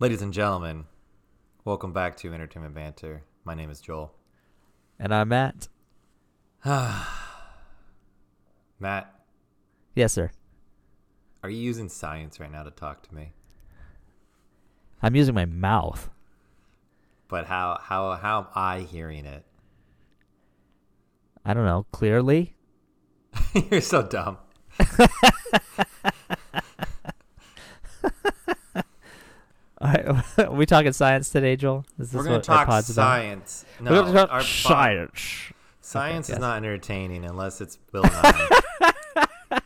Ladies and gentlemen, welcome back to Entertainment Banter. My name is Joel. And I'm Matt. Ah. Matt, Yes, sir. are you using science right now to talk to me? I'm using my mouth. But how how how am I hearing it? I don't know, clearly. You're so dumb. Are we talking science today, Joel? Is this We're what our talk pod's about? science. No, We're talk our science. Science Okay, is yes. not entertaining unless it's Bill Nye.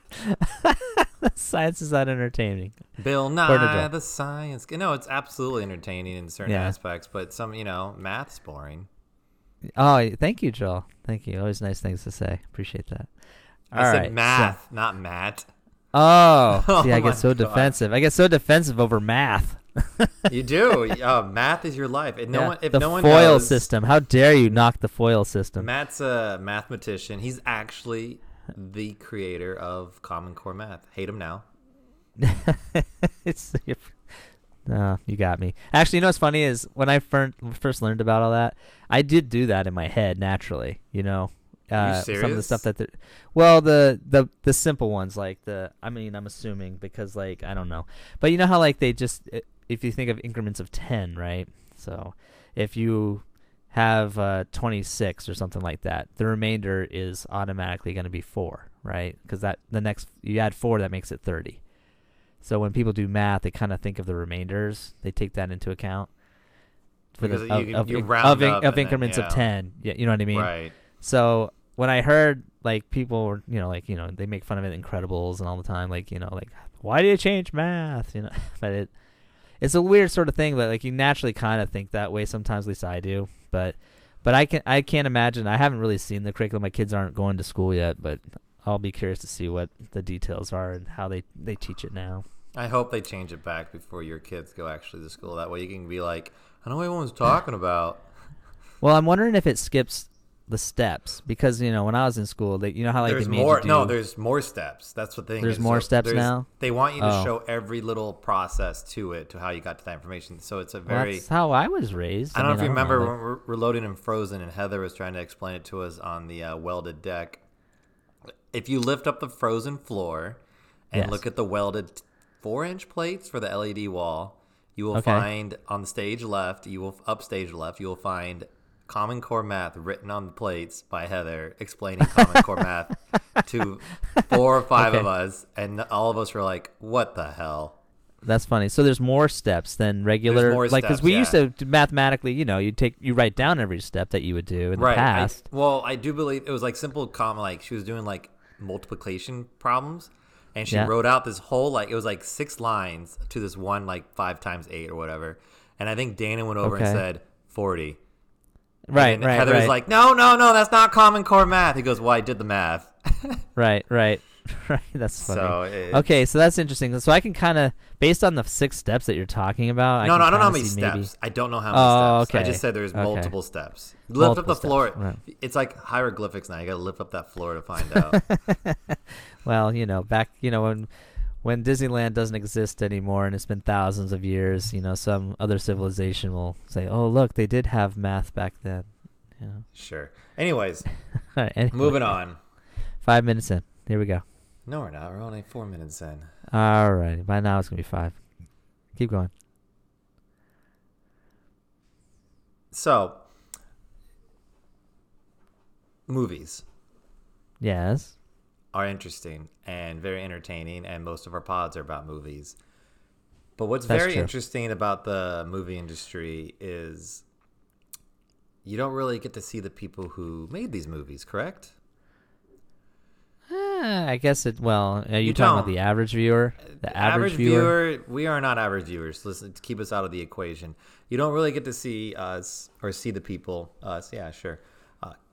science is not entertaining. Bill. Nye, the science. No, it's absolutely entertaining in certain Yeah. aspects, but some, you know, math's boring. Oh, thank you, Joel. Thank you. Always nice things to say. Appreciate that. I All said right, so- math, not Matt. Oh, Oh see, I get so God. defensive. I get so defensive over math. You do. uh, math is your life. And no Yeah, one, if the no one foil knows, system. How dare you knock the foil system? Matt's a mathematician. He's actually the creator of Common Core Math. Hate him now. it's no, you got me. Actually, you know what's funny is when I fir- first learned about all that, I did do that in my head naturally. You know, uh, some of the stuff that, well, the the the simple ones like the. I mean, I'm assuming because like I don't know, but you know how like they just if you think of increments of ten, right? So if you have uh, 26 or something like that, the remainder is automatically going to be four, right? Because that the next you add four, that makes it 30. So when people do math, they kind of think of the remainders. They take that into account for Because the you- of, you round of, in- of and then- increments yeah. of 10. Yeah, you know what I mean. right. So when I heard like people were, you know, like you know, they make fun of it, Incredibles, and all the time, like you know, like why do you change math? You know, but it it's a weird sort of thing. But like you naturally kind of think that way sometimes. At least I do. But but I can I can't imagine. I haven't really seen the curriculum. My kids aren't going to school yet, but I'll be curious to see what the details are and how they they teach it now. I hope they change it back before your kids go actually to school. That way you can be like, I know what everyone's talking about. Well, I'm wondering if it skips the steps because you know when I was in school, they you know how like there's they made more. you do, No, there's more steps. That's the thing. There's more steps there's- now? They want you to Oh. show every little process to it, to how you got to that information. So it's a Well, very. that's how I was raised. I don't know if you remember when we're, we're loading in Frozen and Heather was trying to explain it to us on the uh, welded deck. If you lift up the frozen floor and Yes. look at the welded four inch plates for the LED wall, you will Okay. find on the stage left, you will upstage left, you will find Common Core Math written on the plates by Heather explaining Common Core Math to four or five of us, and all of us were like, "What the hell?" That's funny. So there's more steps than regular, more like because we used to mathematically. You know, you take you write down every step that you would do in right. the I- past. well, I do believe it was like simple com like she was doing like multiplication problems and she Yeah. wrote out this whole like it was like six lines to this one like five times eight or whatever. And I think Dana went over and said forty. Right, and right, Heather right, like, No, no, no, that's not common core math. He goes, Well, I did the math. right, right, right. That's funny. so it, okay, so that's interesting. So I can kind of, based on the six steps that you're talking about. No, I no, I don't know how many see maybe- steps. I don't know how many Oh, steps. I just said there's Okay. multiple steps. Lift up Multiple the floor. right. It's like hieroglyphics now. You got to lift up that floor to find out. Well, you know, back, you know, when when Disneyland doesn't exist anymore and it's been thousands of years, you know, some other civilization will say, "Oh, look, they did have math back then." You know. sure. Anyways, right, anyway, moving on. Five minutes in. Here we go. No, we're not. We're only four minutes in. All right. By now it's gonna be five. Keep going. So, movies Yes. Are interesting and very entertaining, and most of our pods are about movies. But what's That's very true. interesting about the movie industry is you don't really get to see the people who made these movies, correct? Eh, I guess it. Well, are you, You talking about the average viewer? The average, viewer. we are not average viewers. Listen, to keep us out of the equation. You don't really get to see us or see the people, us, yeah, sure, uh,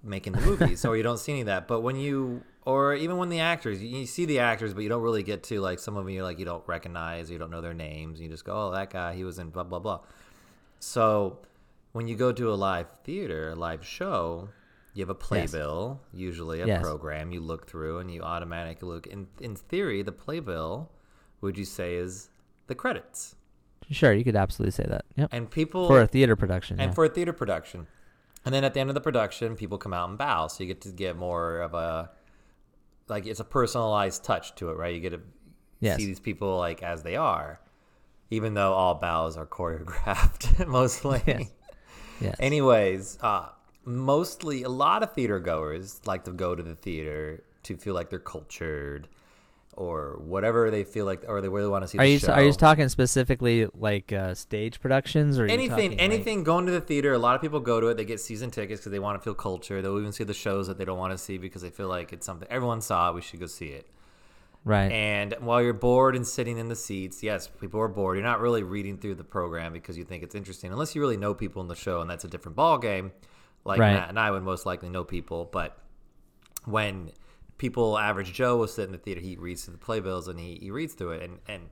making the movies, or you don't see any of that. But when you, or even when the actors, you, you see the actors, but you don't really get to like some of them. You like you don't recognize, you don't know their names. You just go, oh, that guy, he was in blah blah blah. So when you go to a live theater, a live show, you have a playbill, usually a Yes. program you look through, and you automatically look. In in theory, the playbill, would you say is the credits? sure, you could absolutely say that. Yep. and people For a theater production. and yeah. for a theater production. And then at the end of the production, people come out and bow, so you get to get more of a like it's a personalized touch to it, right? You get to Yes. see these people like as they are, even though all bows are choreographed mostly. Yes. yes. Anyways, uh, mostly a lot of theater goers like to go to the theater to feel like they're cultured or whatever they feel like, or they really want to see. are the you show. are you talking specifically like uh, stage productions or you anything like- anything going to the theater a lot of people go to it they get season tickets because they want to feel culture they'll even see the shows that they don't want to see because they feel like it's something everyone saw we should go see it right? and while you're bored and sitting in the seats yes people are bored you're not really reading through the program because you think it's interesting unless you really know people in the show and that's a different ball game like Right. matt and i would most likely know people but when people average joe will sit in the theater he reads through the playbills and he, he reads through it and, and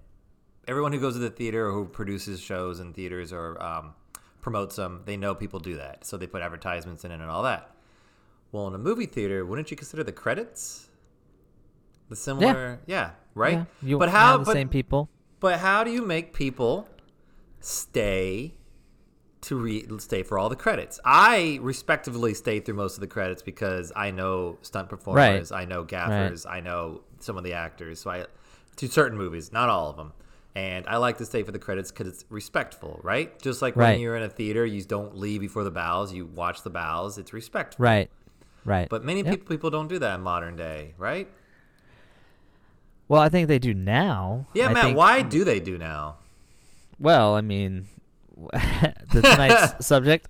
everyone who goes to the theater or who produces shows in theaters or um, promotes them, they know people do that. So they put advertisements in it and all that. Well, in a movie theater, wouldn't you consider the credits the similar? Yeah, right. Yeah, you but have how? the But, same people? but how do you make people stay to re- stay for all the credits? I respectively stay through most of the credits because I know stunt performers, I know gaffers, I know some of the actors. So I to certain movies, not all of them. And I like to stay for the credits because it's respectful, right? Just like when you're in a theater, you don't leave before the bows. You watch the bows. It's respectful. Right. Right. But many Yep. people people don't do that in modern day, right? Well, I think they do now. Yeah, I Matt. think- Why do they do now? Well, I mean, the tonight's subject.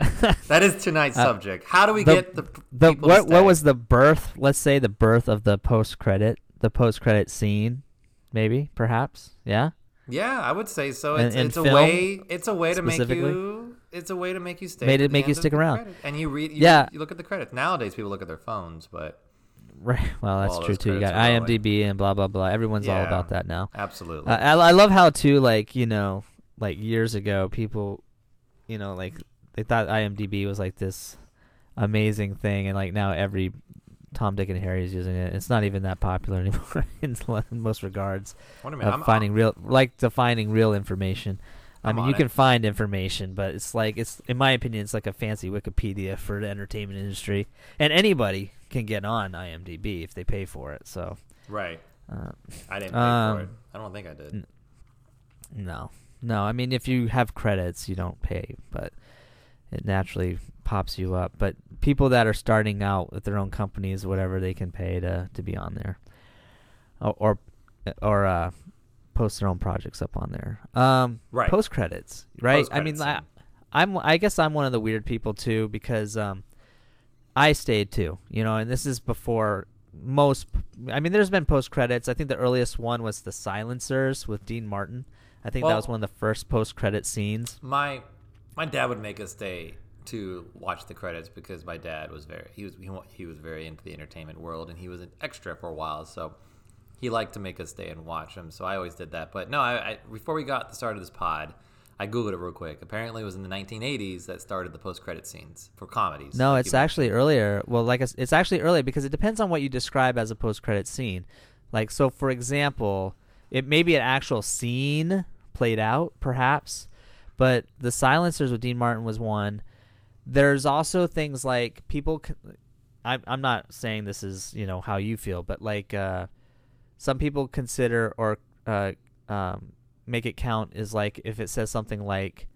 That is tonight's Uh, subject. How do we the- get the the what what was the birth? Let's say the birth of the post credit, the post credit scene, maybe, perhaps. Yeah. Yeah, I would say so. In- It's, in it's a way. It's a way to make you. It's a way to make you stay. Made it make you stick around. credit. And you read. You, Yeah. You look at the credits. Nowadays, people look at their phones, but Right. Well, that's true too. You got credits are going. IMDb and blah blah blah. Everyone's all about that now. absolutely. Uh, I I love how too like you know like years ago people, you know like they thought IMDb was like this amazing thing and like now every Tom, Dick, and Harry is using it. It's not even that popular anymore in, in most regards. What do you mean? I'm, finding real like defining real information. I I'm mean, you can find information, but it's like it's in my opinion, it's like a fancy Wikipedia for the entertainment industry, and anybody can get on IMDb if they pay for it. So, right. uh, I didn't pay for Um, it. I don't think I did. n- no, no. I mean, if you have credits, you don't pay, but it naturally pops you up. But people that are starting out with their own companies, whatever, they can pay to to be on there, or or, or uh, post their own projects up on there. Um, Right. Post credits, right? I mean, Post-credits I. I'm I guess I'm one of the weird people too because um, I stayed too, you know, and this is before most. I mean, there's been post credits. I think the earliest one was the Silencers with Dean Martin. I think that was one of the first post credit scenes. My my dad would make us stay to watch the credits because my dad was very he was he, he was very into the entertainment world and he was an extra for a while so he liked to make us stay and watch them so I always did that but no I, I before we got the start of this pod I googled it real quick apparently it was in the 1980s that started the post credit scenes for comedies No, like it's actually earlier. Well, like I it's actually earlier because it depends on what you describe as a post credit scene. Like so, for example, it may be an actual scene played out, perhaps, but the Silencers with Dean Martin was one. There's also things like people. I'm I'm not saying this is you know how you feel, but like uh, some people consider or uh, um, make it count is like if it says something like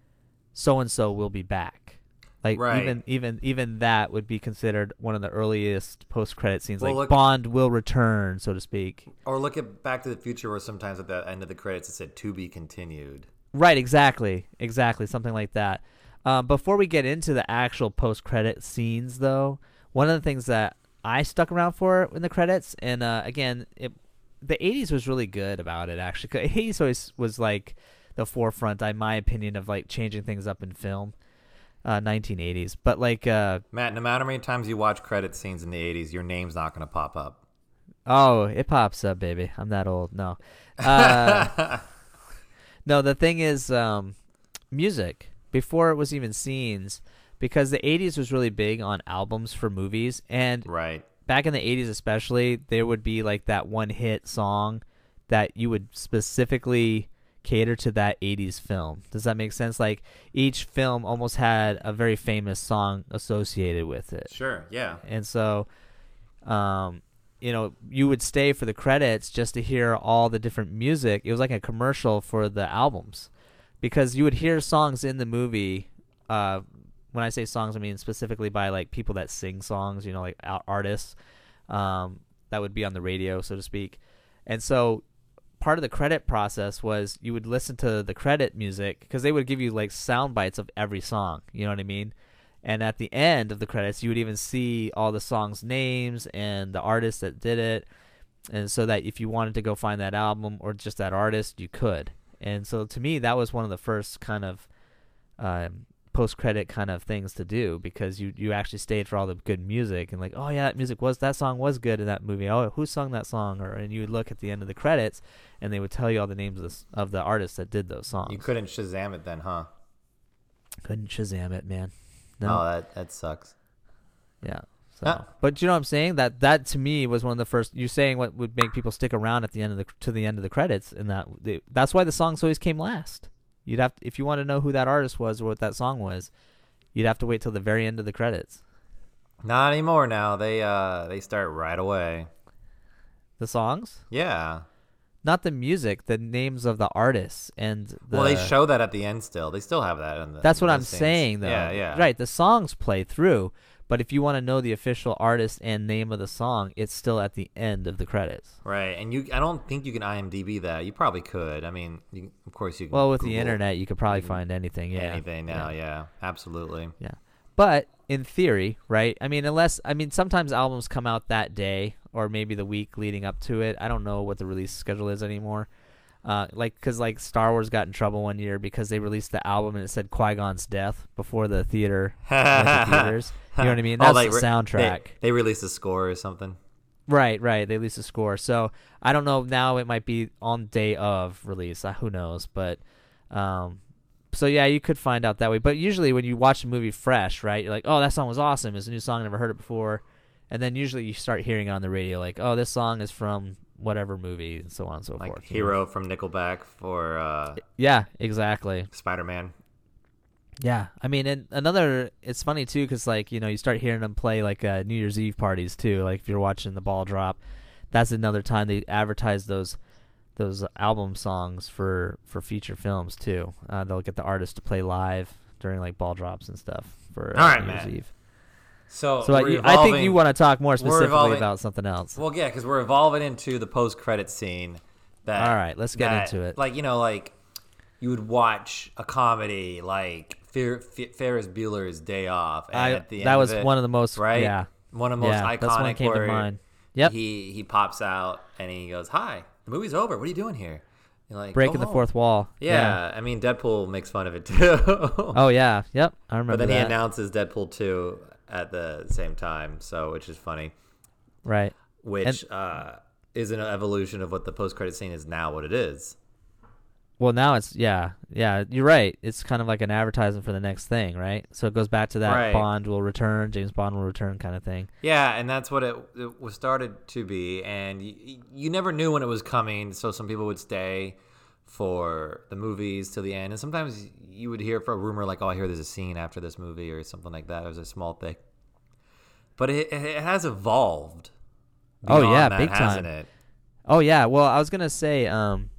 so and so will be back. Like Right. even even even that would be considered one of the earliest post credit scenes. Well, like look- Bond will return, so to speak. or look at Back to the Future where sometimes at the end of the credits it said to be continued Right, exactly, exactly, something like that. Um, before we get into the actual post-credit scenes, though, one of the things that I stuck around for in the credits, and uh, again, it, the '80s was really good about it. Actually, 'Cause '80s always was like the forefront, in my opinion, of like changing things up in film. Uh, 1980s, but like, uh, Matt no matter how many times you watch credit scenes in the 80s your name's not going to pop up. Oh, it pops up, baby. I'm that old. No, uh, No, the thing is, um, music. Before it was even scenes, because the '80s was really big on albums for movies, and right. back in the '80s especially, there would be like that one hit song that you would specifically cater to that 80s film. Does that make sense? Like each film almost had a very famous song associated with it. Sure. Yeah. And so um you know, you would stay for the credits just to hear all the different music. It was like a commercial for the albums. Because you would hear songs in the movie uh when I say songs, I mean specifically by like people that sing songs, you know, like artists um, that would be on the radio, so to speak. And so part of the credit process was you would listen to the credit music because they would give you like sound bites of every song. You know what I mean? And at the end of the credits, you would even see all the songs' names and the artists that did it. And so that if you wanted to go find that album or just that artist, you could. And so to me, that was one of the first kind of um, post credit kind of things to do because you you actually stayed for all the good music and like oh yeah that music was that song was good in that movie. Oh who sung that song? Or and you would look at the end of the credits and they would tell you all the names of the, of the artists that did those songs. You couldn't Shazam it then, huh? couldn't Shazam it man. No. Oh, that that sucks. yeah so. Ah. but you know what I'm saying? That that to me was one of the first you're saying what would make people stick around at the end of the to the end of the credits and that that's why the songs always came last you'd have to, if you want to know who that artist was or what that song was you'd have to wait till the very end of the credits Not anymore. Now they uh they start right away. the songs Yeah. not the music, the names of the artists and the, well, they show that at the end. Still, they still have that in the. That's what I'm saying though. Yeah, yeah. Right, the songs play through, but if you want to know the official artist and name of the song, it's still at the end of the credits. Right, and you. I don't think you can IMDb that. You probably could. I mean, you, of course you. Can Well, with the internet, you could probably find anything. Yeah, anything now. Yeah. absolutely. Yeah. But in theory, right? I mean, unless I mean, sometimes albums come out that day or maybe the week leading up to it. I don't know what the release schedule is anymore. Uh, like, cause like Star Wars got in trouble one year because they released the album and it said Qui Gon's death before the theater to theaters. You know what I mean? Oh, That's they the re- soundtrack. They, they released a score or something. Right, right. They released a score. So I don't know. Now it might be on day of release. Uh, who knows? But um, so yeah, you could find out that way. But usually when you watch a movie fresh, right, you're like, oh, that song was awesome. It's a new song. I never heard it before. And then usually you start hearing it on the radio, like, oh, this song is from whatever movie, and so on and so Like forth. Hero from Nickelback for uh, Yeah, exactly. Spider Man. Yeah, I mean, and another, it's funny too, because like you know, you start hearing them play like uh, New Year's Eve parties too. Like if you're watching the ball drop, that's another time they advertise those those album songs for for feature films too. Uh, they'll get the artist to play live during like ball drops and stuff for uh, All right, New Year's man. Eve. So, So I, I think you want to talk more specifically about something else. Well, yeah, because we're evolving into the post credit scene. That All right, let's get that- into it. Like you know, like you would watch a comedy like Fer- Fer- Ferris Bueller's Day Off. And I at the end that of was it, one of the most right. Yeah, One of the most yeah, iconic. that's one that came to mind. Yep, He he pops out and he goes, "Hi, the movie's over. What are you doing here?" You're like breaking "Go the home." fourth wall. Yeah, I mean Deadpool makes fun of it too. Oh yeah. Yep. I remember but then he announces Deadpool two at the same time, so which is funny. right. Which uh, is an evolution of what the post credit scene is now. What it is. Well, now it's yeah, yeah. You're right. It's kind of like an advertisement for the next thing, right? So it goes back to that Right. Bond will return, James Bond will return kind of thing. Yeah, and that's what it, it was started to be, and you, you never knew when it was coming. So some people would stay for the movies till the end, and sometimes you would hear for a rumor like, "Oh, I hear there's a scene after this movie" or something like that. It was a small thing, but it, it has evolved. Oh, yeah, that, big time. it? Oh yeah. Well, I was gonna say, um,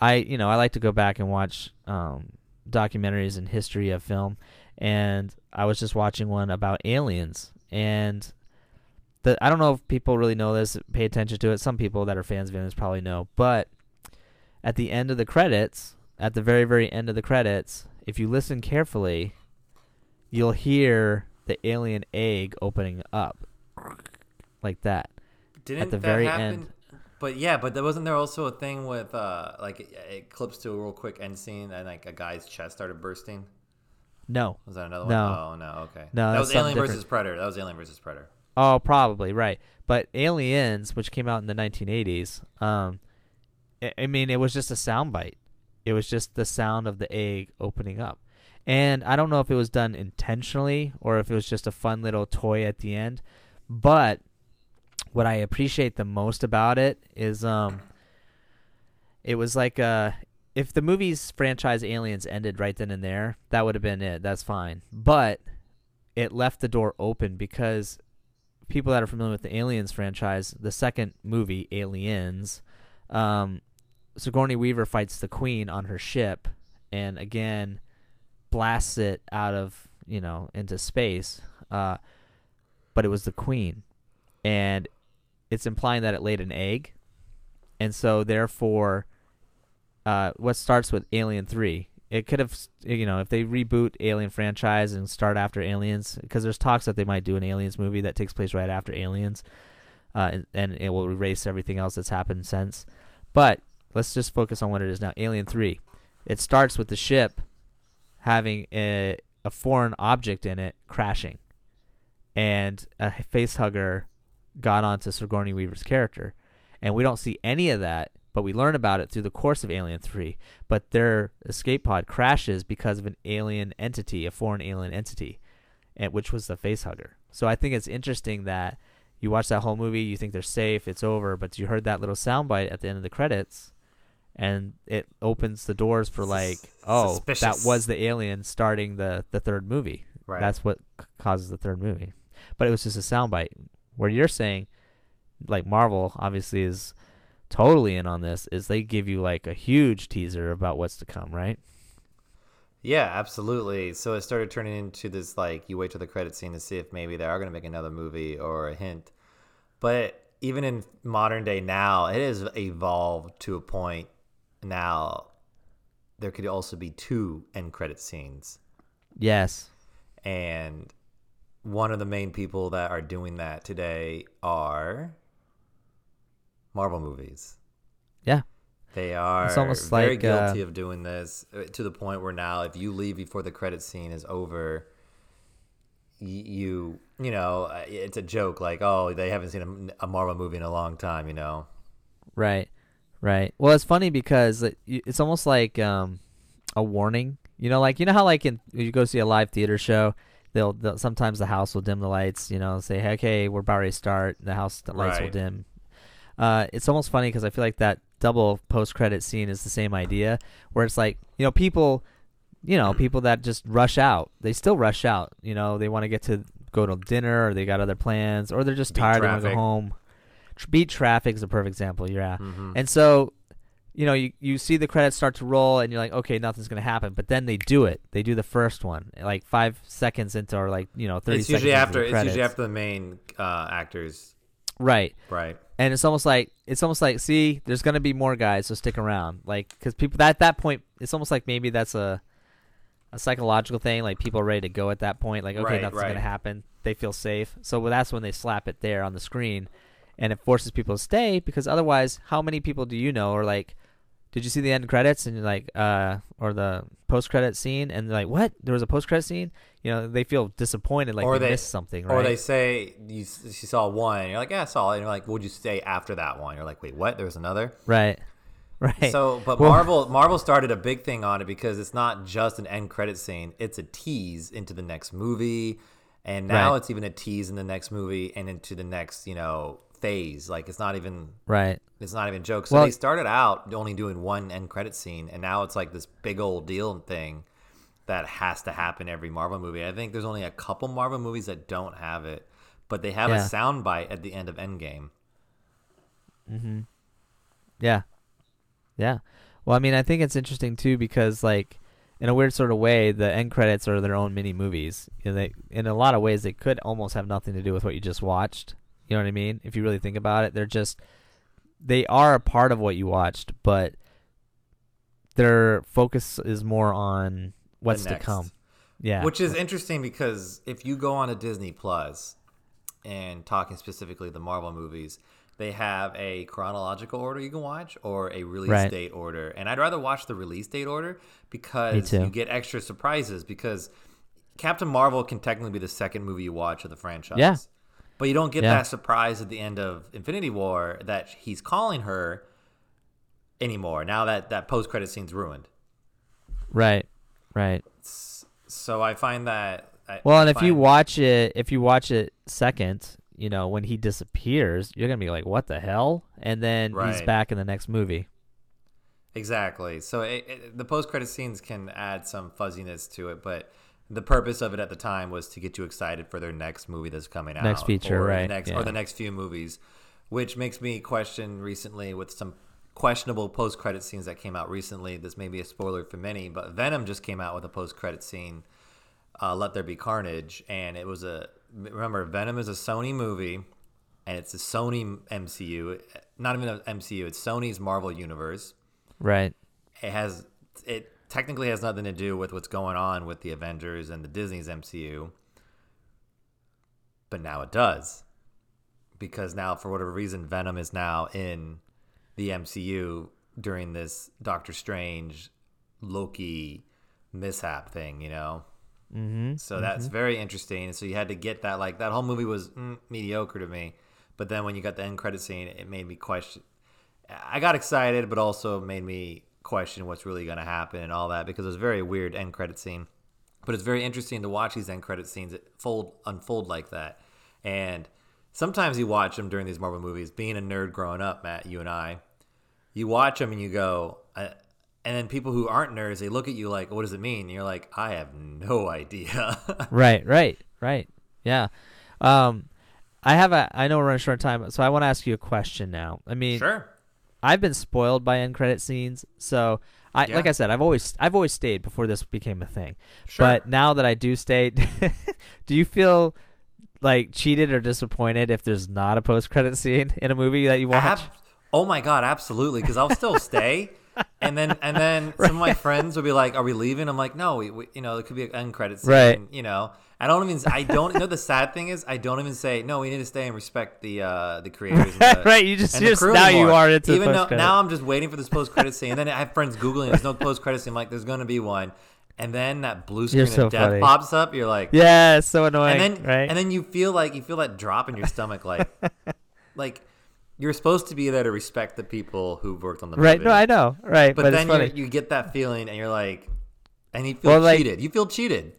I you know I like to go back and watch um documentaries and history of film, and I was just watching one about aliens, and the I don't know if people really know this, pay attention to it. Some people that are fans of aliens probably know, but at the end of the credits, at the very very end of the credits, if you listen carefully, you'll hear the alien egg opening up like that. Didn't the that very happen? end. But yeah, but there wasn't there also a thing with uh like it, it clips to a real quick end scene and like a guy's chest started bursting. No. Was that another No. one? Oh no, okay. No, that was Alien different. versus Predator. That was Alien versus Predator. Oh, probably right. But Aliens, which came out in the 1980s, um, I, mean, it was just a soundbite. It was just the sound of the egg opening up, and I don't know if it was done intentionally or if it was just a fun little toy at the end. But what I appreciate the most about it is, um, it was like a if the movie's franchise Aliens ended right then and there, that would have been it. That's fine. But it left the door open because people that are familiar with the Aliens franchise, the second movie, Aliens, um, Sigourney Weaver fights the Queen on her ship, and again blasts it out of you know into space. Uh, but it was the Queen, and it's implying that it laid an egg, and so therefore, uh, what starts with Alien Three. It could have, you know, if they reboot Alien franchise and start after Aliens, because there's talks that they might do an Aliens movie that takes place right after Aliens, uh, and, and it will erase everything else that's happened since. But let's just focus on what it is now. Alien Three. It starts with the ship having a, a foreign object in it crashing, and a facehugger got onto Sigourney Weaver's character, and we don't see any of that, but we learn about it through the course of Alien Three. But their escape pod crashes because of an alien entity, a foreign alien entity, and which was the facehugger. So I think it's interesting that you watch that whole movie, you think they're safe, it's over, but you heard that little soundbite at the end of the credits, and it opens the doors for like, oh, Suspicious. that was the alien starting the the third movie. Right. That's what c- causes the third movie. But it was just a soundbite. Where you're saying, like Marvel obviously is totally in on this, is they give you like a huge teaser about what's to come, right? Yeah, absolutely. So it started turning into this like you wait till the credit scene to see if maybe they are going to make another movie or a hint. But even in modern day now, it has evolved to a point now there could also be two end credit scenes. Yes. And one of the main people that are doing that today are Marvel movies. Yeah. They are It's almost very like, uh, guilty of doing this uh, to the point where now, if you leave before the credit scene is over, you you know uh, it's a joke like oh they haven't seen a, a Marvel movie in a long time you know Right. Right. Well, it's funny because it, it's almost like um, a warning. You know, like you know how like in you go see a live theater show, they'll, they'll sometimes the house will dim the lights. You know, say, hey, okay, we're about to start. The house the lights will dim. Uh, it's almost funny because I feel like that double post credit scene is the same idea, where it's like you know people, you know people that just rush out. They still rush out. You know, they want to get to go to dinner or they got other plans or they're just Beat tired. They want to go home. Tr- Beat traffic is a perfect example. Yeah. Mhm. And so, you know, you, you see the credits start to roll and you're like, okay, nothing's going to happen. But then they do it. They do the first one, like five seconds into, or like, you know, 30 it's seconds usually into after the it's usually after the main uh, actors Right. right And it's almost like, it's almost like, see, there's going to be more guys, so stick around. Like, because people, at that point, it's almost like maybe that's a, a psychological thing. Like, people are ready to go at that point. Like, okay, Right, nothing's right. going to happen. They feel safe. So well, that's when they slap it there on the screen. And it forces people to stay because otherwise, how many people do you know are like, did you see the end credits and you're like uh or the post credit scene and they're like what? There was a post credit scene? You know they feel disappointed like Or they, they- missed something right or they say you she saw one and you're like yeah I saw it. And you're like would you stay after that one? You're like wait what? There was another? Right. Right. So, but Well- Marvel Marvel started a big thing on it because it's not just an end credit scene; it's a tease into the next movie, and now Right. it's even a tease in the next movie and into the next you know phase. Like it's not even right it's not even a joke. So Well- they started out only doing one end credit scene, and now it's like this big old deal thing that has to happen every Marvel movie. I think there's only a couple Marvel movies that don't have it, but they have Yeah. a sound bite at the end of Endgame. mm-hmm yeah yeah well i mean i think it's interesting too because like in a weird sort of way the end credits are their own mini movies you know, they in a lot of ways they could almost have nothing to do with what you just watched you know what i mean if you really think about it they're just they are a part of what you watched but their focus is more on what's to come yeah Which is interesting because if you go on to Disney Plus and talking specifically the Marvel movies, they have a chronological order you can watch or a release Right. date order. And I'd rather watch the release date order because you get extra surprises because Captain Marvel can technically be the second movie you watch of the franchise. Yeah. But you don't get Yeah. that surprise at the end of Infinity War that he's calling her anymore. Now that that post credit scene's ruined. right right So I find that I- Well, and I if you watch it, if you watch it second, you know, when he disappears, you're gonna be like, "What the hell?" And then he's back in the next movie. Exactly. So it, it, the post credit scenes can add some fuzziness to it, but the purpose of it at the time was to get you excited for their next movie that's coming out, Next feature, or right, The next, yeah. Or the next few movies, which makes me question recently with some questionable post credit scenes that came out recently. This may be a spoiler for many, but Venom just came out with a post credit scene, uh, "Let There Be Carnage," and it was a remember Venom is a Sony movie, and it's a Sony MCU, not even an MCU. It's Sony's Marvel universe Right. it has it technically has nothing to do with what's going on with the Avengers and the Disney's MCU. But now it does. Because now for whatever reason Venom is now in the MCU during this Doctor Strange Loki mishap thing, you know. Mm-hmm. So that's very interesting. So you had to get that like that whole movie was mm, mediocre to me, but then when you got the end credit scene, it made me question. I got excited, but also made me question what's really going to happen and all that because it was a very weird end credit scene. But it's very interesting to watch these end credit scenes fold unfold like that. And sometimes you watch them during these Marvel movies. Being a nerd growing up, Matt, you and I, you watch them and you go, and then people who aren't nerds, they look at you like, "What does it mean?" And you're like, "I have no idea." Right, right, right. Yeah. Um, I have a. I know we're running short on time, so I want to ask you a question now. I mean, sure. I've been spoiled by end credit scenes, so I Yeah. like I said, I've always I've always stayed before this became a thing. Sure. But now that I do stay, do you feel like cheated or disappointed if there's not a post credit scene in a movie that you watch? Ab- oh my god, absolutely. Because I'll still stay, and then and then some of my friends will be like, "Are we leaving?" I'm like, "No, we, we you know, it could be an end credit scene." Right. You know, I don't even. I don't. you know, the sad thing is, I don't even say, "No, we need to stay and respect the uh the creators." the- right, you just, and you the just now anymore. you are into even though now I'm just waiting for this post credit scene, and then I have friends googling. There's no post credit scene. I'm like, there's going to be one, and then that blue screen You're of death funny. pops up. You're like, yeah, it's so annoying, and then right? and then you feel like you feel that drop in your stomach, like like you're supposed to be there to respect the people who've worked on the right, movie. no, I know, right, But, but, then you you get that feeling, and you're like, and you feel Well, like- cheated. you feel cheated.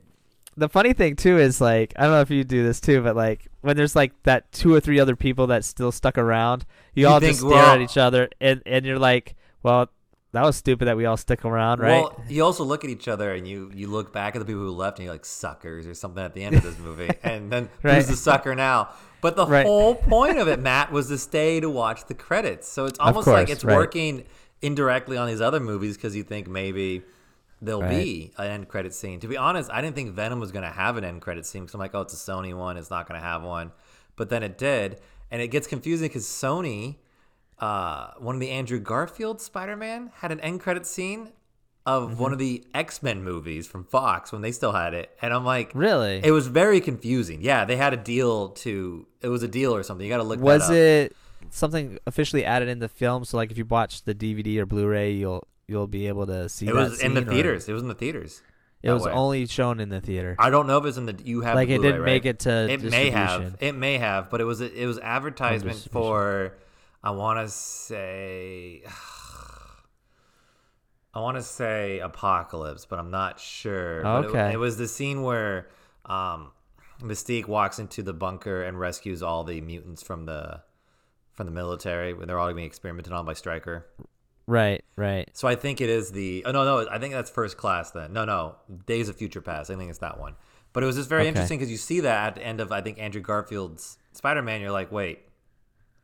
the funny thing too is like I don't know if you do this too, but like when there's like that two or three other people that still stuck around, you, You all just stare all- at each other and and you're like, well, that was stupid that we all stick around, right? Well, you also look at each other, and you you look back at the people who left, and you're like suckers or something at the end of this movie, and then Right. who's the sucker now? But the Right. whole point of it, Matt, was to stay to watch the credits. So it's almost like it's right. working indirectly on these other movies because you think maybe there'll be an end credit scene. To be honest, I didn't think Venom was going to have an end credit scene because I'm like, oh, it's a Sony one, it's not going to have one. But then it did, and it gets confusing because Sony, uh, one of the Andrew Garfield Spider-Man had an end credit scene of Mm-hmm. one of the X-Men movies from Fox when they still had it, and I'm like, really? it was very confusing. Yeah, they had a deal to. It was a deal or something. You got to look. was that up. it something officially added in the film? So like if you watch the DVD or Blu-ray, you'll you'll be able to see. It was in the scene, or- theaters. It was in the theaters. It was way. only shown in the theater. I don't know if it's in the. You have Like it didn't right? make it to It may have. It may have, but it was it was advertisement for. I want to say. I want to say apocalypse, but I'm not sure. But it- Okay. it, was the scene where um, Mystique walks into the bunker and rescues all the mutants from the from the military when they're all being experimented on by Stryker. Right, right. So I think it is the. Oh no, no, I think that's first class. Then no, no, Days of Future Past. I think it's that one. But it was just very Okay. interesting because you see that at the end of I think Andrew Garfield's Spider Man. You're like, wait,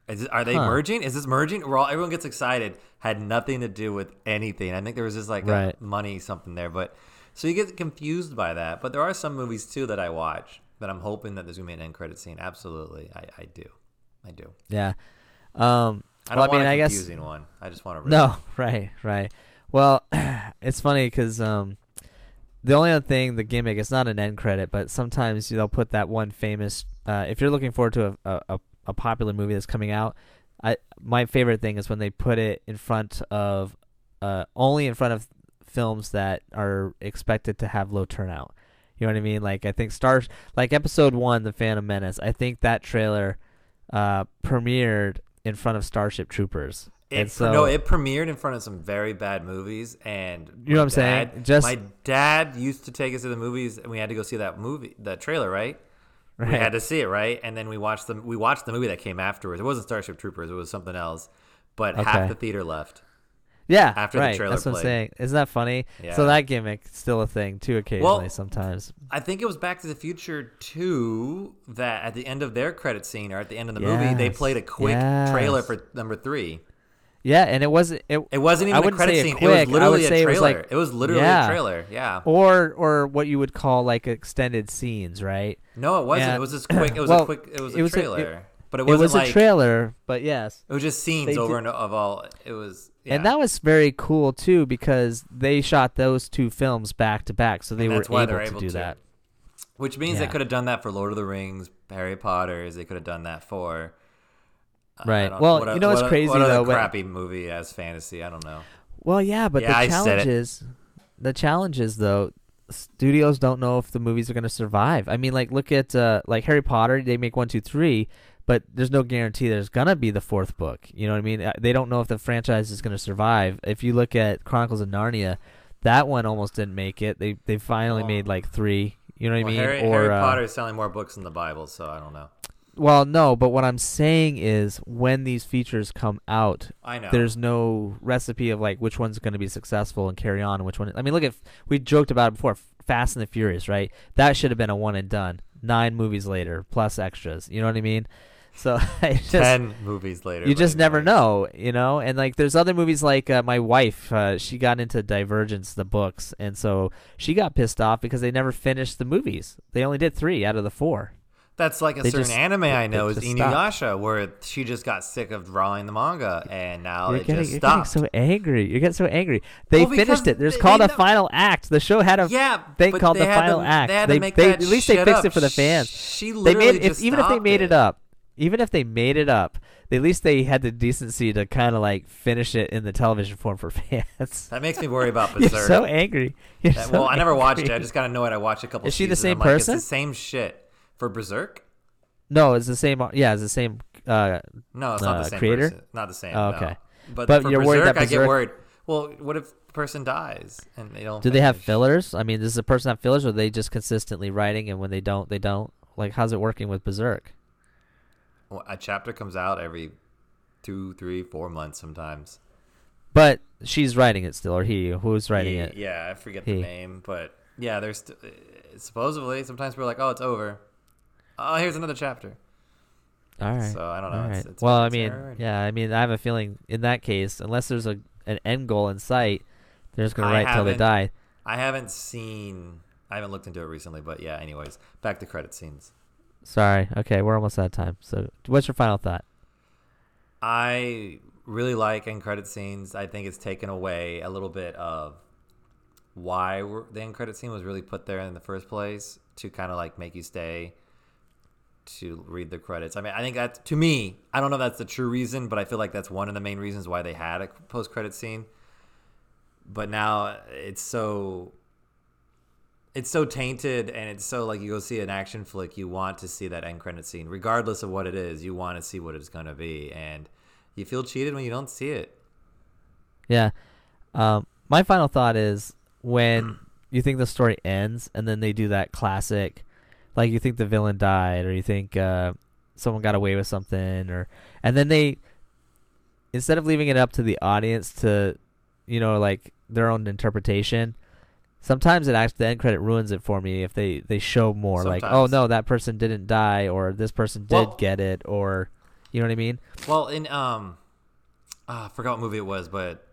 is are they Huh. merging? Is this merging? We're all everyone gets excited. Had nothing to do with anything. I think there was just like Right. money something there. But so you get confused by that. But there are some movies too that I watch that I'm hoping that there's gonna be an end credit scene. Absolutely, I, I do, I do. Yeah. Um I don't I mean, want a I guess confusing one. I just want to No, right, right. Well, it's funny because um, the only other thing, the gimmick, it's not an end credit, but sometimes they'll put that one famous. Uh, if you're looking forward to a, a, a popular movie that's coming out, I my favorite thing is when they put it in front of, uh, only in front of films that are expected to have low turnout. You know what I mean? Like I think Star, like Episode One, The Phantom Menace. I think that trailer uh, premiered in front of Starship Troopers. It, and so, no, it premiered in front of some very bad movies, and You know what I'm saying? dad- Just- my dad used to take us to the movies, and we had to go see that movie, that trailer, right? We had to see it, right? And then we watched the we watched the movie that came afterwards. It wasn't Starship Troopers; it was something else. But half the theater left. Yeah, After the right. trailer That's what I'm saying. Isn't that funny? Yeah. So that gimmick still a thing too. Occasionally, Well, sometimes. I think it was Back to the Future too that at the end of their credit scene or at the end of the movie, they played a quick trailer for number three. Yeah, and it wasn't. It, It wasn't even a wouldn't credit say a scene. quick, it I would literally a say it was like- it was literally Yeah. a trailer. Yeah. or or what you would call like extended scenes, right? No, it wasn't. And- it was just quick. It was well, a quick. It was a it was a- trailer. it- but it It was like a trailer, but yes. it was just scenes over did- and of all. It was. Yeah. And that was very cool too because they shot those two films back to back, so they were why able, to do to. that. Which means they could have done that for Lord of the Rings, Harry Potter's. They could have done that for. Right. Well, what you know what's what crazy, what though, crappy movie as fantasy. I don't know. Well, yeah, but Yeah, the challenge is the challenge is though studios don't know if the movies are going to survive. I mean, like look at uh, like Harry Potter, they make one, two, three, but there's no guarantee there's gonna be the fourth book. You know what I mean? Uh, They don't know if the franchise is gonna survive. If you look at Chronicles of Narnia, that one almost didn't make it. They they finally made like three. You know what Well, I mean? Harry, or Harry uh, Potter is selling more books than the Bible, so I don't know. Well, no, but what I'm saying is when these features come out, I know. there's no recipe of like which one's going to be successful and carry on and which one. I mean, look at we joked about it before. Fast and the Furious, right? That should have been a one and done. Nine movies later, plus extras. You know what I mean? So I just ten movies later. you just never know, you know. And like, there's other movies like uh, my wife. Uh, she got into Divergence, the books, and so she got pissed off because they never finished the movies. They only did three out of the four. That's like a They certain just- anime I know is just stopped. Inuyasha, where she just got sick of drawing the manga, and now you're it getting, just you're getting so angry. You get so angry. They Well, finished it. There's they- called they a know- final act. The show had a yeah, thing called the had to- final act. They They, they at least they fixed up. it for the fans. She They literally made if, even if they made it up, even if they made it up, at least they had the decency to kind of like finish it in the television form for fans. That makes me worry about You're so angry. You're That- so well, I never watched it. I just got annoyed. I watched a couple. Is she the same I'm like, person? It's the same shit for Berserk. No, it's the same. Yeah, it's the same. Uh, No, it's not Uh, the same creator? person. Not the same. Oh, no. okay. But, But for you're Berserk, worried that I get Berserk- worried. Well, what if the person dies and they don't? do they have fillers? I mean, does the person have fillers, or are they just consistently writing, and when they don't, they don't? Like, how's it working with Berserk? Well, a chapter comes out every two, three, four months sometimes. But she's writing it still, or he? Who's writing He- it? Yeah, I forget He. the name, but yeah, there's st- uh, supposedly sometimes we're like, oh, it's over. Oh, here's another chapter. All right. So I don't know. It's- right. it's- well, I mean, yeah, I mean, I have a feeling in that case, unless there's a an end goal in sight, they're just gonna I write till they die. I haven't seen. I haven't looked into it recently, but yeah. Anyways, back to credit scenes. Sorry. Okay, we're almost out of time. So, what's your final thought? I really like end credit scenes. I think it's taken away a little bit of why we're, the end credit scene was really put there in the first place to kind of like make you stay to read the credits. I mean, I think that to me, I don't know if that's the true reason, but I feel like that's one of the main reasons why they had a post credit scene. But now it's so it's so tainted and it's so like you go see an action flick, you want to see that end credit scene, regardless of what it is. You want to see what it's gonna be, and you feel cheated when you don't see it. Yeah. Um, my final thought is when you think the story ends and then they do that classic, like you think the villain died or you think uh, someone got away with something, or and then they instead of leaving it up to the audience to, you know, like their own interpretation. Sometimes it actually the end credit ruins it for me if they they show more like oh no that person didn't die or this person did Well- get it or you know what I mean Well, in um, ah, I forgot what movie it was, but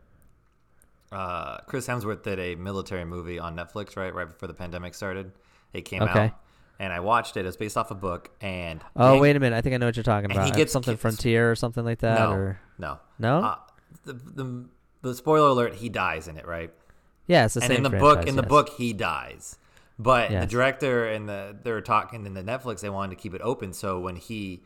uh, Chris Hemsworth did a military movie on Netflix right right before the pandemic started. It came Okay. out, and I watched it. It was based off a book, and oh wait a minute I think I know what you're talking and about he gets something kicked- Frontier or something like that no, or no, no Uh, the, the the spoiler alert: he dies in it, right? Yeah, it's the and same. in the franchise, book, in the yes. book, he dies. But the director and the they were talking in the Netflix. They wanted to keep it open, so when he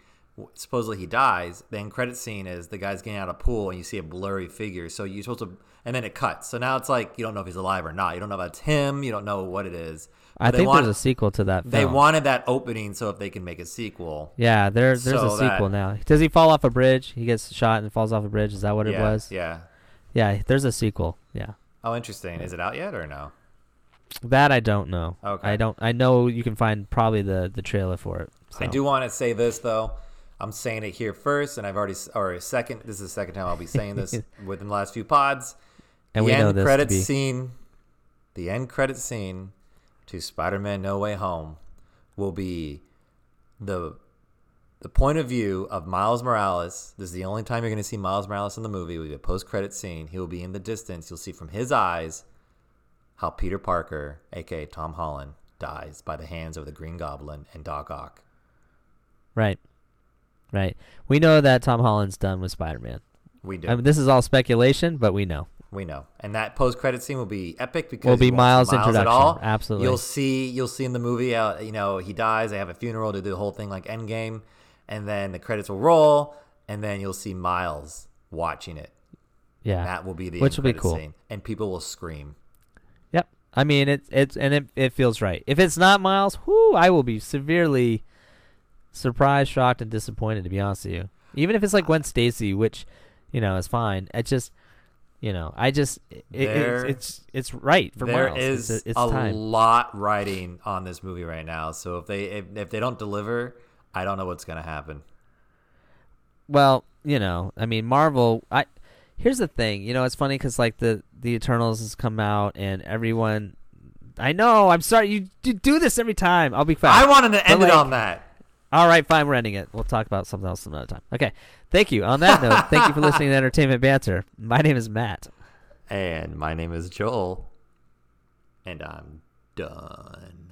supposedly he dies, the end credit scene is the guy's getting out of pool, and you see a blurry figure. So you're supposed to, and then it cuts. So now it's like you don't know if he's alive or not. You don't know if that's him. You don't know what it is. I think want- there's a sequel to that. They wanted that opening so if they can make a sequel. Yeah, there, there's so a sequel that- now. Does he fall off a bridge? He gets shot and falls off a bridge. Is that what it was? Yeah. Yeah, there's a sequel. Yeah, Oh, interesting. Is it out yet or no? that I don't know. Okay. I don't. I know you can find probably the the trailer for it. I do want to say this though. I'm saying it here first, and I've already, or second. This is the second time I'll be saying this within the last few pods. and the we know end this to credits scene, the end credit scene to Spider-Man: No Way Home will be the the point of view of Miles Morales. This is the only time you're going to see Miles Morales in the movie. Will be a post-credit scene. He will be in the distance. You'll see from his eyes how Peter Parker, aka Tom Holland, dies by the hands of the Green Goblin and Doc Ock. right, right. We know that Tom Holland's done with Spider-Man. We do. I mean, this is all speculation, but we know. We know, and that post-credit scene will be epic because Will be Miles' Miles introduction. At all. Absolutely. You'll see, you'll see in the movie, uh, you know, he dies. They have a funeral to do the whole thing like Endgame, and then the credits will roll, and then you'll see Miles watching it. Yeah. That will be the Which will be cool. scene, and people will scream. Yep. I mean, it's it's and it it feels right. If it's not Miles, whoo, I will be severely surprised, shocked, and disappointed. To be honest with you, even if it's like Gwen Stacy, which you know is fine. It just you know, I just it, There- it's, it's it's right for There Miles. is it's, it's a time. lot riding on this movie right now, so if they if, if they don't deliver, I don't know what's gonna happen. Well, you know, I mean, Marvel. I here's the thing. You know, it's funny because like the the Eternals has come out and everyone. I know. I'm sorry. You do, do this every time. I'll be fine I wanted to end like- it on that. All right, fine. We're ending it. We'll talk about something else another time. Okay. Thank you. On that note, thank you for listening to Entertainment Banter. My name is Matt. And my name is Joel, and I'm done.